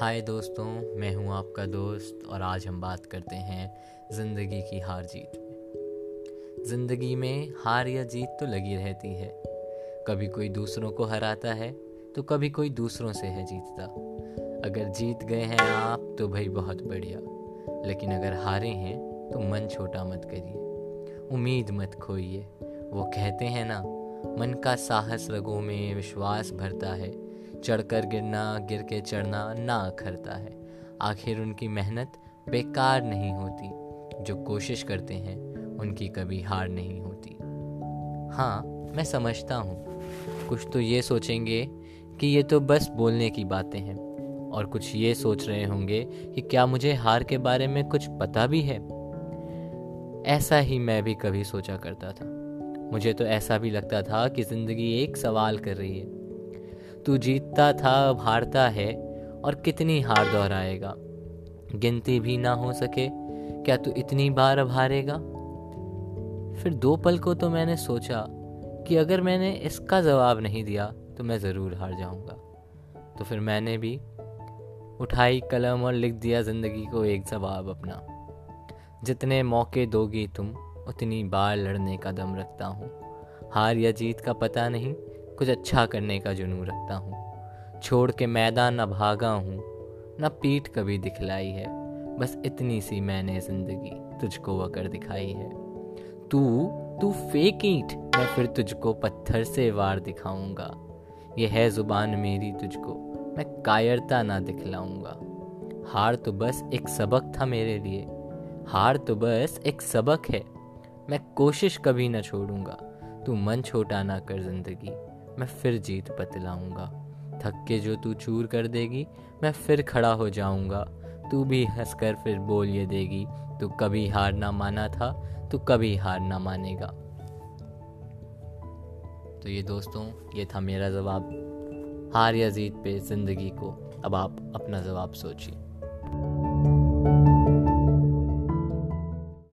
हाय दोस्तों, मैं हूँ आपका दोस्त और आज हम बात करते हैं ज़िंदगी की हार जीत में। ज़िंदगी में हार या जीत तो लगी रहती है। कभी कोई दूसरों को हराता है तो कभी कोई दूसरों से है जीतता। अगर जीत गए हैं आप तो भाई बहुत बढ़िया। लेकिन अगर हारे हैं तो मन छोटा मत करिए। उम्मीद मत खोइए। वो कहते हैं ना, मन का साहस रगों में विश्वास भरता है। चढ़कर गिरना गिर के चढ़ना ना अखरता है। आखिर उनकी मेहनत बेकार नहीं होती। जो कोशिश करते हैं, उनकी कभी हार नहीं होती। हाँ मैं समझता हूँ। कुछ तो ये सोचेंगे कि ये तो बस बोलने की बातें हैं। और कुछ ये सोच रहे होंगे कि क्या मुझे हार के बारे में कुछ पता भी है? ऐसा ही मैं भी कभी सोचा करता था। मुझे तो ऐसा भी लगता था कि ज़िंदगी एक सवाल कर रही है। तू जीतता था अब हारता है, और कितनी हार दोहराएगा? गिनती भी ना हो सके, क्या तू इतनी बार अब हारेगा फिर दो पल को तो मैंने सोचा कि अगर मैंने इसका जवाब नहीं दिया तो मैं ज़रूर हार जाऊँगा। तो फिर मैंने भी उठाई कलम और लिख दिया ज़िंदगी को एक जवाब अपना। जितने मौके दोगी तुम, उतनी बार लड़ने का दम रखता हूँ। हार या जीत का पता नहीं कुछ अच्छा करने का जुनून रखता हूँ। छोड़ के मैदान न भागा हूँ, न पीठ कभी दिखलाई है। बस इतनी सी मैंने ज़िंदगी तुझको वकर दिखाई है। तू तू फेक ईट, मैं फिर तुझको पत्थर से वार दिखाऊँगा। ये है ज़ुबान मेरी तुझको, मैं कायरता ना दिखलाऊँगा। हार तो बस एक सबक था मेरे लिए, हार तो बस एक सबक है। मैं कोशिश कभी ना छोड़ूँगा, तू मन छोटा ना कर ज़िंदगी। मैं फिर जीत बतलाऊँगा। थक के जो तू चूर कर देगी, मैं फिर खड़ा हो जाऊँगा। तू भी हंसकर फिर बोल ये देगी, तू कभी हार ना माना था, तू कभी हार ना मानेगा। तो ये दोस्तों, ये था मेरा जवाब। हार या जीत पे ज़िंदगी को अब आप अपना जवाब सोचिए।